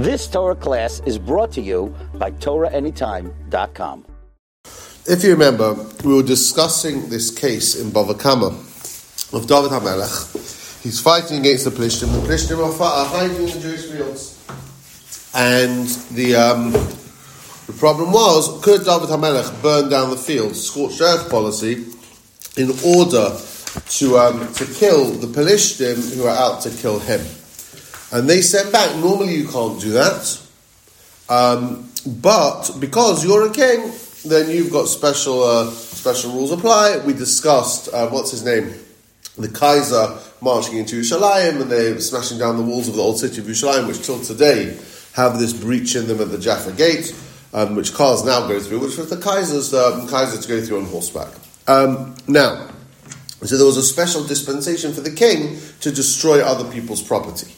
This Torah class is brought to you by TorahAnytime.com. If you remember, we were discussing this case in Bava Kama of David HaMelech. He's fighting against the Plishtim. The Plishtim are, fighting in the Jewish fields. And the, um, the problem was, could David HaMelech burn down the fields, scorched earth policy, in order to, um, to kill the Pelishtim who are out to kill him? And they sent back, normally you can't do that. Um, but because you're a king, then you've got special uh, special rules apply. We discussed uh, what's his name, the Kaiser marching into Yerushalayim and they're smashing down the walls of the old city of Yerushalayim, which till today have this breach in them at the Jaffa Gate, um, which cars now go through, which was the Kaiser's uh, Kaiser to go through on horseback. Um, now, so there was a special dispensation for the king to destroy other people's property.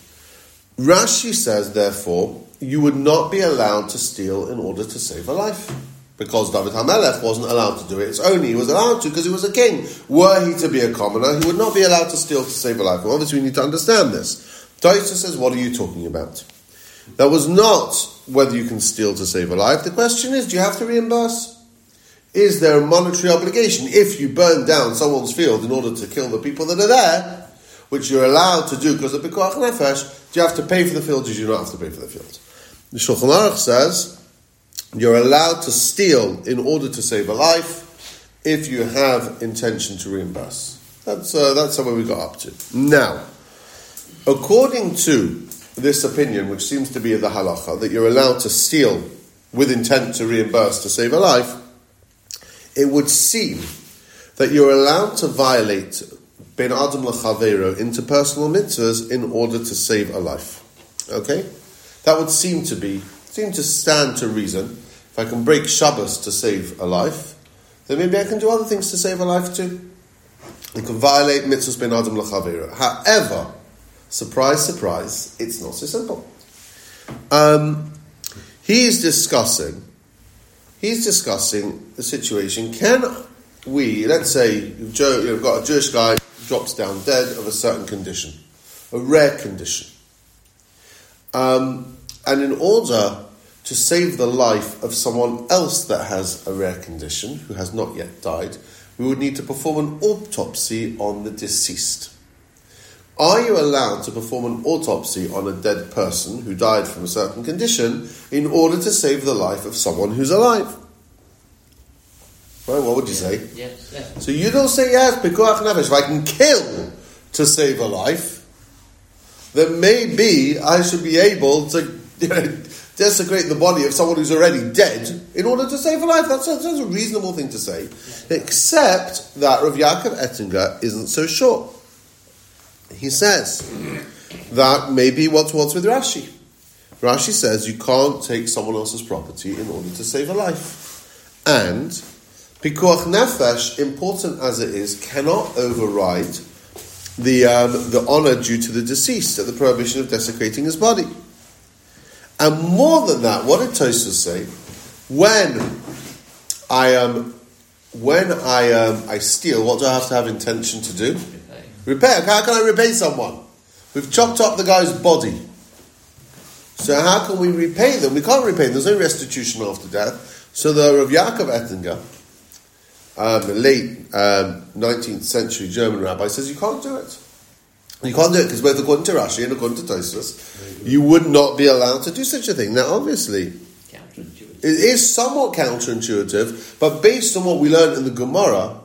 Rashi says, therefore, you would not be allowed to steal in order to save a life. Because David HaMelech wasn't allowed to do it. It's only he was allowed to because he was a king. Were he to be a commoner, he would not be allowed to steal to save a life. Well, obviously, we need to understand this. Taisa says, What are you talking about? That was not whether you can steal to save a life. The question is, do you have to reimburse? Is there a monetary obligation if you burn down someone's field in order to kill the people that are there, which you're allowed to do because of Pikuach Nefesh? Do you have to pay for the field or do you not have to pay for the field? The Shulchan Aruch says you're allowed to steal in order to save a life if you have intention to reimburse. That's, uh, that's where we got up to. Now, according to this opinion, which seems to be the halacha, that you're allowed to steal with intent to reimburse to save a life, it would seem that you're allowed to violate ben adam lechavero interpersonal mitzvahs in order to save a life. Okay, that would seem to be seem to stand to reason. If I can break Shabbos to save a life, then maybe I can do other things to save a life too. You can violate mitzvahs ben adam lechavero. However, surprise, surprise, it's not so simple. Um, he's discussing he's discussing the situation. Can we, let's say, you've got a Jewish guy drops down dead of a certain condition, a rare condition, um, and in order to save the life of someone else that has a rare condition who has not yet died, we would need to perform an autopsy on the deceased. Are you allowed to perform an autopsy on a dead person who died from a certain condition in order to save the life of someone who's alive? Right, what would you say? Yes, yes. So you don't say yes, pikuach nefesh. If I can kill to save a life, then maybe I should be able to you know, desecrate the body of someone who's already dead in order to save a life. That's a, that's a reasonable thing to say. Except that Rav Yaakov Ettlinger isn't so sure. He says that maybe what's what's with Rashi. Rashi says you can't take someone else's property in order to save a life. And Pikuach Nefesh, important as it is, cannot override the, um, the honor due to the deceased at the prohibition of desecrating his body. And more than that, what did Tosfos say? When I um, when I um, I steal, what do I have to have intention to do? Repair. How can I repay someone? We've chopped up the guy's body. So how can we repay them? We can't repay them. There's no restitution after death. So the Rav Yaakov Ettlinger, um, the late um, 19th century German rabbi, says you can't do it. You can't do it because both according to Rashi and according to Tosfos, you would not be allowed to do such a thing. Now, obviously, Counterintuitive. it is somewhat counterintuitive, but based on what we learned in the Gemara,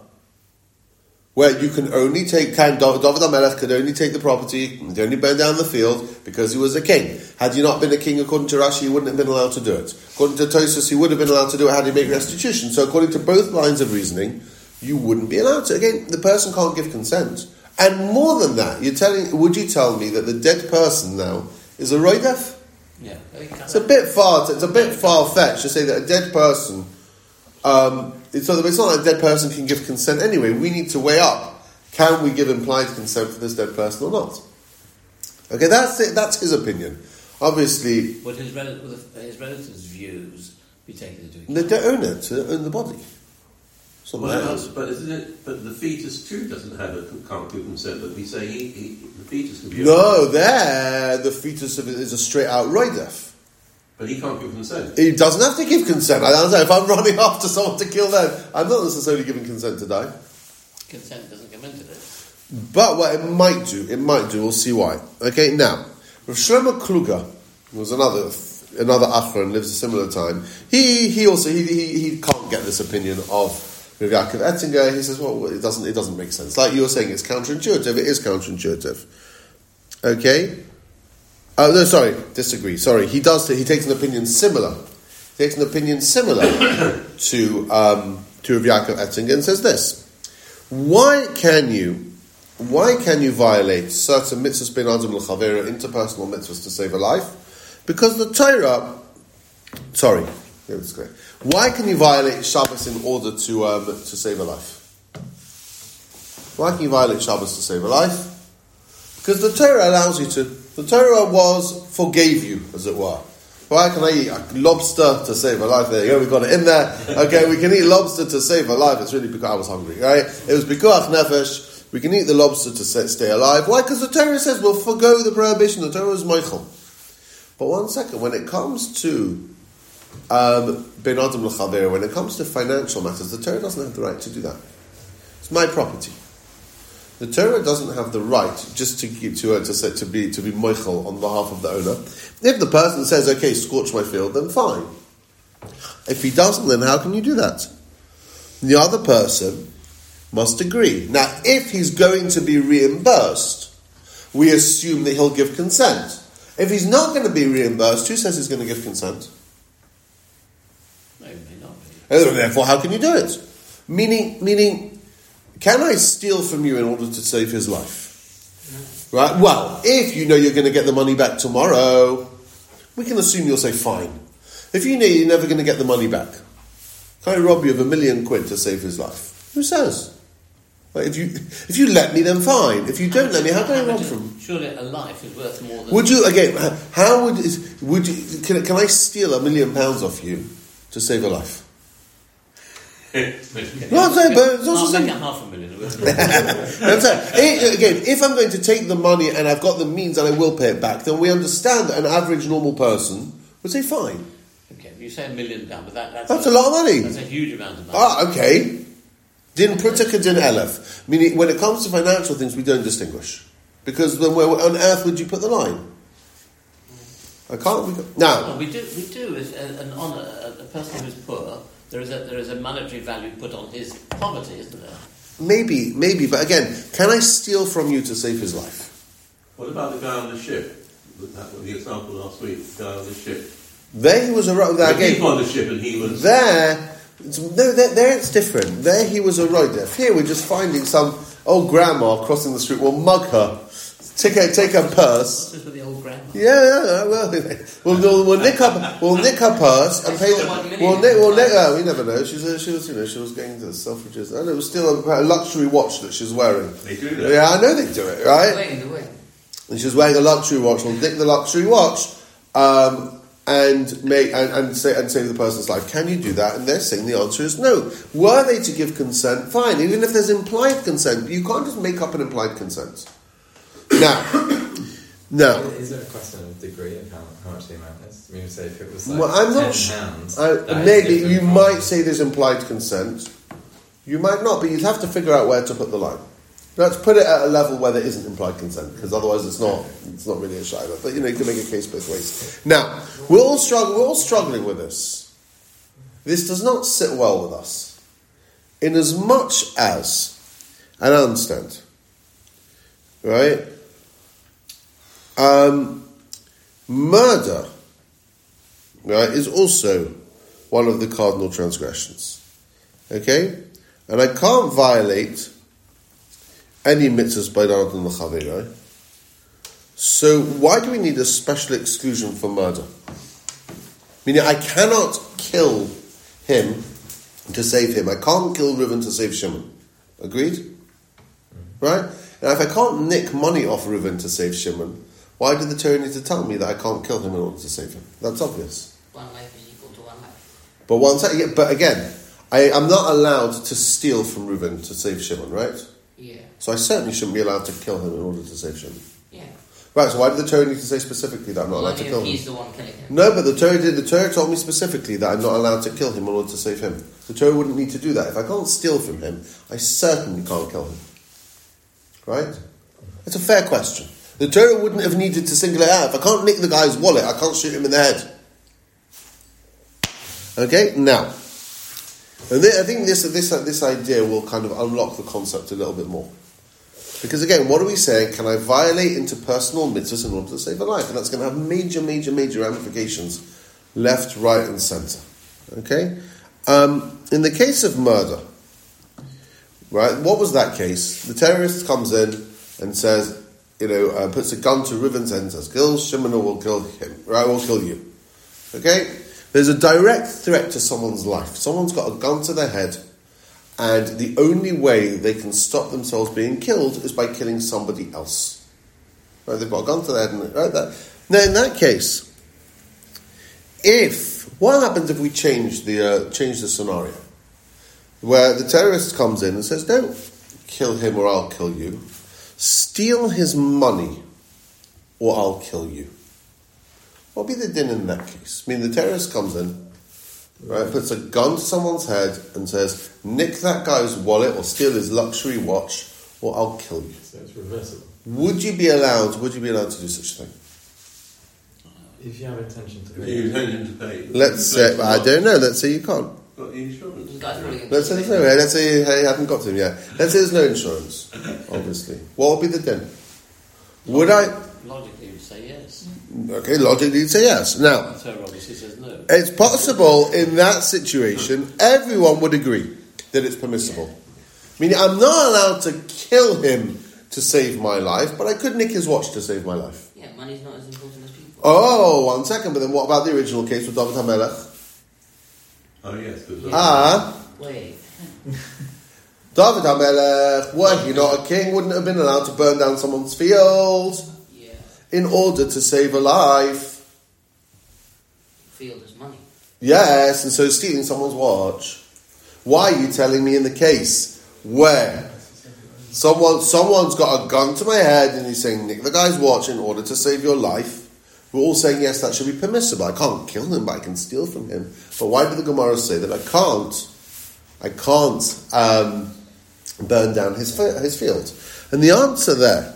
where you can only take, can, David HaMelech could only take the property, and only burn down the field because he was a king. Had he not been a king, according to Rashi, he wouldn't have been allowed to do it. According to Tosfos, he would have been allowed to do it had he made restitution. So according to both lines of reasoning, you wouldn't be allowed to. Again, the person can't give consent. And more than that, you're telling, would you tell me that the dead person now is a roidef? Yeah. It's a bit far. It's a bit far fetched to say that a dead person. Um, it's, not, it's not like a dead person can give consent anyway. We need to weigh up: can we give implied consent for this dead person or not? Okay, that's it. That's his opinion. Obviously, Would his, rel- his relatives' views be taken into account? they don't own it. Own the body. Someone Well, else. but isn't it? But the fetus too doesn't have a can't give consent. But we say he, he the fetus can be. No, there the fetus is a straight out roidef. But he can't give consent. He doesn't have to give consent. I don't know if I'm running after someone to kill them. I'm not necessarily giving consent to die. Consent doesn't come into this. But what it might do, it might do. We'll see why. Okay, now Rav Shlomo Kluger was another another Achron lives a similar time. He he also he, he, he can't get this opinion of Rav Yaakov Ettlinger. He says, well, it doesn't it doesn't make sense. Like you were saying, it's counterintuitive. It is counterintuitive. Okay. Oh no, sorry, disagree. Sorry, he does. He takes an opinion similar. He takes an opinion similar to um, to Rav Yaakov Ettlinger and says this: Why can you, why can you violate certain mitzvahs ben adam l'chavera, interpersonal mitzvahs to save a life? Because the Torah, sorry, yeah, that's correct. Why can you violate Shabbos in order to um, to save a life? Why can you violate Shabbos to save a life? Because the Torah allows you to. The Torah was forgave you, as it were. Why can I eat a lobster to save a life? There you go, we got it in there. Okay, we can eat lobster to save a life. It's really because I was hungry, right? It was because nefesh. We can eat the lobster to stay, alive. Why? Because the Torah says we'll forgo the prohibition. The Torah is moichel. But one second, when it comes to um, Ben Adam when it comes to financial matters, the Torah doesn't have the right to do that. It's my property. The Torah doesn't have the right just to to uh, to say, to be to be moichel on behalf of the owner. If the person says, "Okay, scorch my field," then fine. If he doesn't, then how can you do that? The other person must agree. Now, if he's going to be reimbursed, we assume that he'll give consent. If he's not going to be reimbursed, who says he's going to give consent? No, it may not be. And therefore, how can you do it? Meaning, meaning, can I steal from you in order to save his life? Right? Well, if you know you're going to get the money back tomorrow, we can assume you'll say fine. If you know you're never going to get the money back, can I rob you of a million quid to save his life? Who says? Like, if you if you let me, then fine. If you don't let me, how can I rob from? Surely a life is worth more than. Would you again? How would is, would you? Can, can I steal a million pounds off you to save a life? No, I'm saying, but it's also I'll saying- half a million. That's it. Eh, Again, if I'm going to take the money and I've got the means and I will pay it back, then we understand that an average normal person would say fine. okay, you say a million down, but that, that's, That's a lot of money. That's a huge amount of money. Ah, okay. Din prutika din elef. Meaning, when it comes to financial things, we don't distinguish. Because then where on earth would you put the line? I can't. We. Well, Now, we do. We do. As a, an honour, a, a person who's poor, there is a there is a monetary value put on his poverty, isn't there? maybe, maybe, but again, can I steal from you to save his life? What about the guy on the ship? That was the example last week. The guy on the ship. There he was a ro- there The again. on the ship, and he was. There, no, there, there it's different. There he was a rodef. Here we're just finding some old grandma crossing the street. We'll mug her, take her, take her purse. This is with the old grandma. Yeah, yeah, yeah, well, we'll, we'll, we'll nick her, we'll nick her purse and pay. The, not we'll nick, we'll nick her. We never know. She was, uh, she was, you know, she was going to the Selfridges. And it was still a, a luxury watch that she's wearing. They do that. Yeah, I know they do it, right? The way. and she was wearing a luxury watch. We'll nick the luxury watch um, and make and, and say and save the person's life. Can you do that? And they're saying the answer is no. Were they to give consent, fine. Even if there's implied consent, you can't just make up an implied consent. Now, now. Is there a question of degree of how, how much the amount is? I mean, say if it was like Well, I'm 10 not sh- pounds, I, maybe you might say there's implied consent. You might not, but you'd have to figure out where to put the line. Let's put it at a level where there isn't implied consent, because otherwise it's not it's not really a shaila. But you know, you can make a case both ways. Now, we're all struggling. We're all struggling with this. This does not sit well with us, in as much as I don't understand, right? Um, murder, right, is also one of the cardinal transgressions. Okay? And I can't violate any mitzvahs by Darad and L'Chavei, So why do we need a special exclusion for murder? Meaning I cannot kill him to save him. I can't kill Reuven to save Shimon. Agreed? Right? Now if I can't nick money off Reuven to save Shimon, why did the Torah need to tell me that I can't kill him in order to save him? That's obvious. One life is equal to one life. But one yeah, but again, I, I'm not allowed to steal from Reuben to save Shimon, right? Yeah, So I certainly shouldn't be allowed to kill him in order to save Shimon. yeah. Right, so why did the Torah need to say specifically that I'm not allowed Only to kill if him? he's the one killing him. No, but the Torah did. The Torah told me specifically that I'm not allowed to kill him in order to save him. The Torah wouldn't need to do that. If I can't steal from him, I certainly can't kill him. Right? It's a fair question. The Torah wouldn't have needed to single it out. If I can't nick the guy's wallet, I can't shoot him in the head. Okay, now, and thi- I think this this this idea will kind of unlock the concept a little bit more. Because again, what are we saying? Can I violate interpersonal mitzvahs in order to save a life? And that's going to have major, major, major ramifications, left, right, and centre. Okay. Um, in the case of murder, right? What was that case? The terrorist comes in and says, you know, uh, puts a gun to Reuven's head and says, "Kill Shimon or we'll kill him. Right? We'll kill you." Okay. There's a direct threat to someone's life. Someone's got a gun to their head. And the only way they can stop themselves being killed is by killing somebody else. Right? They've got a gun to their head. And, right? That, now, in that case, if what happens if we change the uh, change the scenario, where the terrorist comes in and says, "Don't kill him, or I'll kill you. Steal his money, or I'll kill you." What would be the din in that case? I mean, the terrorist comes in, right, puts a gun to someone's head and says, nick that guy's wallet or steal his luxury watch or I'll kill you. So it's reversible. Would you be allowed, would you be allowed to do such a thing? If you have intention to The intention to pay. Let's say, I don't know, let's say you can't. Got the insurance. The guy's probably Let's say there's no, let's say you haven't got to him yet. Let's say there's no insurance, obviously. What would be the din? Would I, Logically, you'd say yes. okay, logically you'd say yes. Now, The obviously says no. It's possible in that situation, everyone would agree that it's permissible. Meaning, I'm not allowed to kill him to save my life, but I could nick his watch to save my life. Yeah, money's not as important as people. Oh, one second, but then what about the original case with David HaMelech? Oh, yes. there's a- Ah, Wait. David HaMelech, were he not a king, wouldn't have been allowed to burn down someone's field Yeah. in order to save a life. Field is money. Yes, and so stealing someone's watch. Why are you telling me in the case where someone someone's got a gun to my head and he's saying nick the guy's watch in order to save your life? We're all saying yes, that should be permissible. I can't kill him, but I can steal from him. But why did the Gemara say that I can't? I can't um, burn down his his field. And the answer there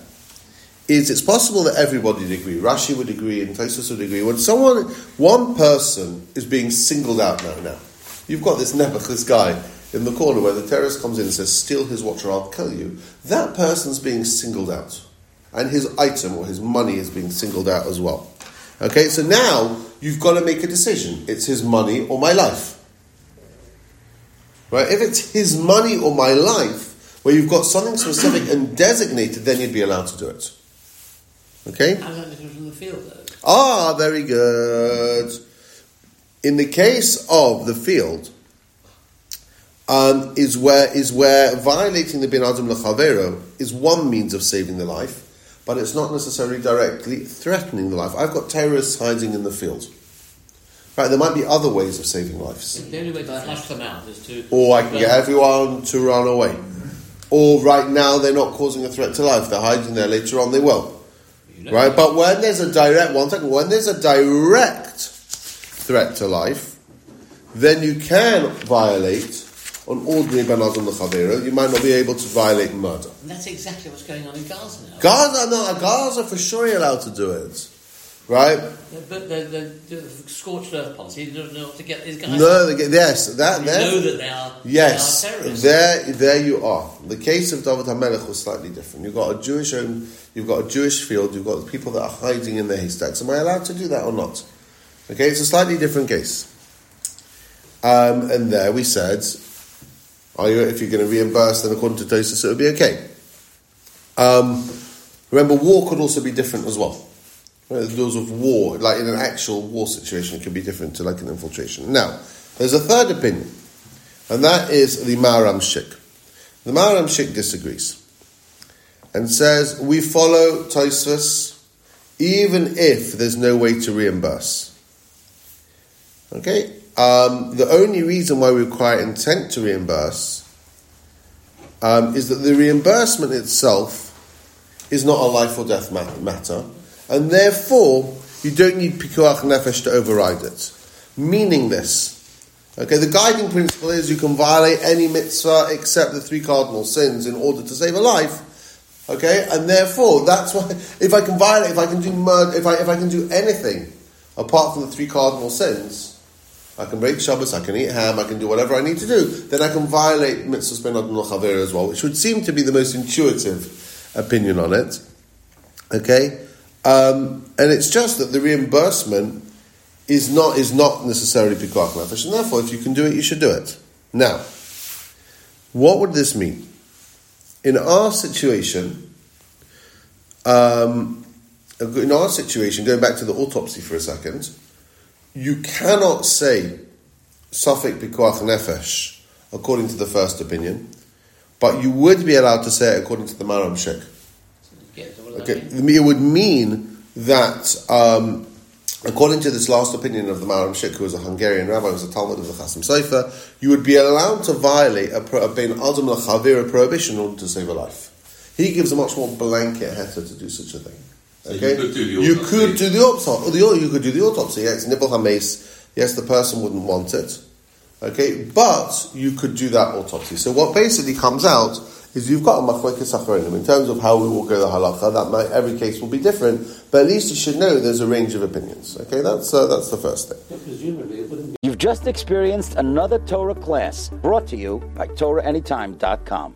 is it's possible that everybody would agree. Rashi would agree, and Tosfos would agree. When someone, one person is being singled out now, now you've got this Nebuch, this guy in the corner where the terrorist comes in and says, "Steal his watch or I'll kill you." That person's being singled out, and his item or his money is being singled out as well. Okay, so now you've got to make a decision. It's his money or my life. Right? If it's his money or my life, where you've got something specific and designated, then you'd be allowed to do it. Okay? How's that different from the field, though? Ah, very good. In the case of the field, um, is where is where violating the bin adam lechavero is one means of saving the life, but it's not necessarily directly threatening the life. I've got terrorists hiding in the field. Right, there might be other ways of saving lives. The only way to flush them out is to. Or I can get everyone to run away. Or right now they're not causing a threat to life, they're hiding there, later on they will. Right? But when there's a direct one second, when there's a direct threat to life, then you can violate on ordinary banazim l'chavera, you might not be able to violate murder. And that's exactly what's going on in Gaza now. Gaza, no, Gaza for sure you're allowed to do it. Right? But the, the, the scorched earth policy doesn't know what to get these guys. No, they get, yes, that You there. know that they are, Yes, they are terrorists. there, there you are. The case of David Hamelech was slightly different. You've got a Jewish home, you've got a Jewish field, you've got people that are hiding in the haystacks. Am I allowed to do that or not? Okay, it's a slightly different case. Um, and there we said, are you, if you're going to reimburse, then according to Tosfos, it would be okay. Um, remember, war could also be different as well. The laws of war, like in an actual war situation, it can be different to like an infiltration. Now, there's a third opinion, and that is the Maharam Shik. The Maharam Shik disagrees and says we follow Tosfos even if there's no way to reimburse. Okay? Um, the only reason why we require intent to reimburse um, is that the reimbursement itself is not a life or death matter, and therefore you don't need pikuach nefesh to override it. Meaning this. Okay, the guiding principle is you can violate any mitzvah except the three cardinal sins in order to save a life. Okay, and therefore that's why if I can violate, if I can do murder, if I if I can do anything apart from the three cardinal sins, I can break Shabbos, I can eat ham, I can do whatever I need to do, then I can violate mitzvahs ben adon chaver as well, which would seem to be the most intuitive opinion on it. Okay, um, and it's just that the reimbursement is not is not necessarily pikuach nefesh, and therefore, if you can do it, you should do it. Now, what would this mean? In our situation, um, in our situation, going back to the autopsy for a second, you cannot say safek Pikuach Nefesh according to the first opinion, but you would be allowed to say it according to the Maram so Okay, it would mean that um, according to this last opinion of the Maharam Shik, who was a Hungarian rabbi, who was a talmid of the Chasam Sofer, you would be allowed to violate a, pro- a Ben Adam Lachavir prohibition in order to save a life. He gives a much more blanket heter to do such a thing. So you Okay, could do the You could do the autopsy. Or you could do the autopsy. Yes, nivul hames. Yes, the person wouldn't want it. Okay, but you could do that autopsy. So what basically comes out is you've got a machlekes achronim in terms of how we will go the halacha. That might, every case will be different, but at least you should know there's a range of opinions. Okay, that's uh, that's the first thing. Presumably, it wouldn't be. You've just experienced another Torah class brought to you by TorahAnytime.com.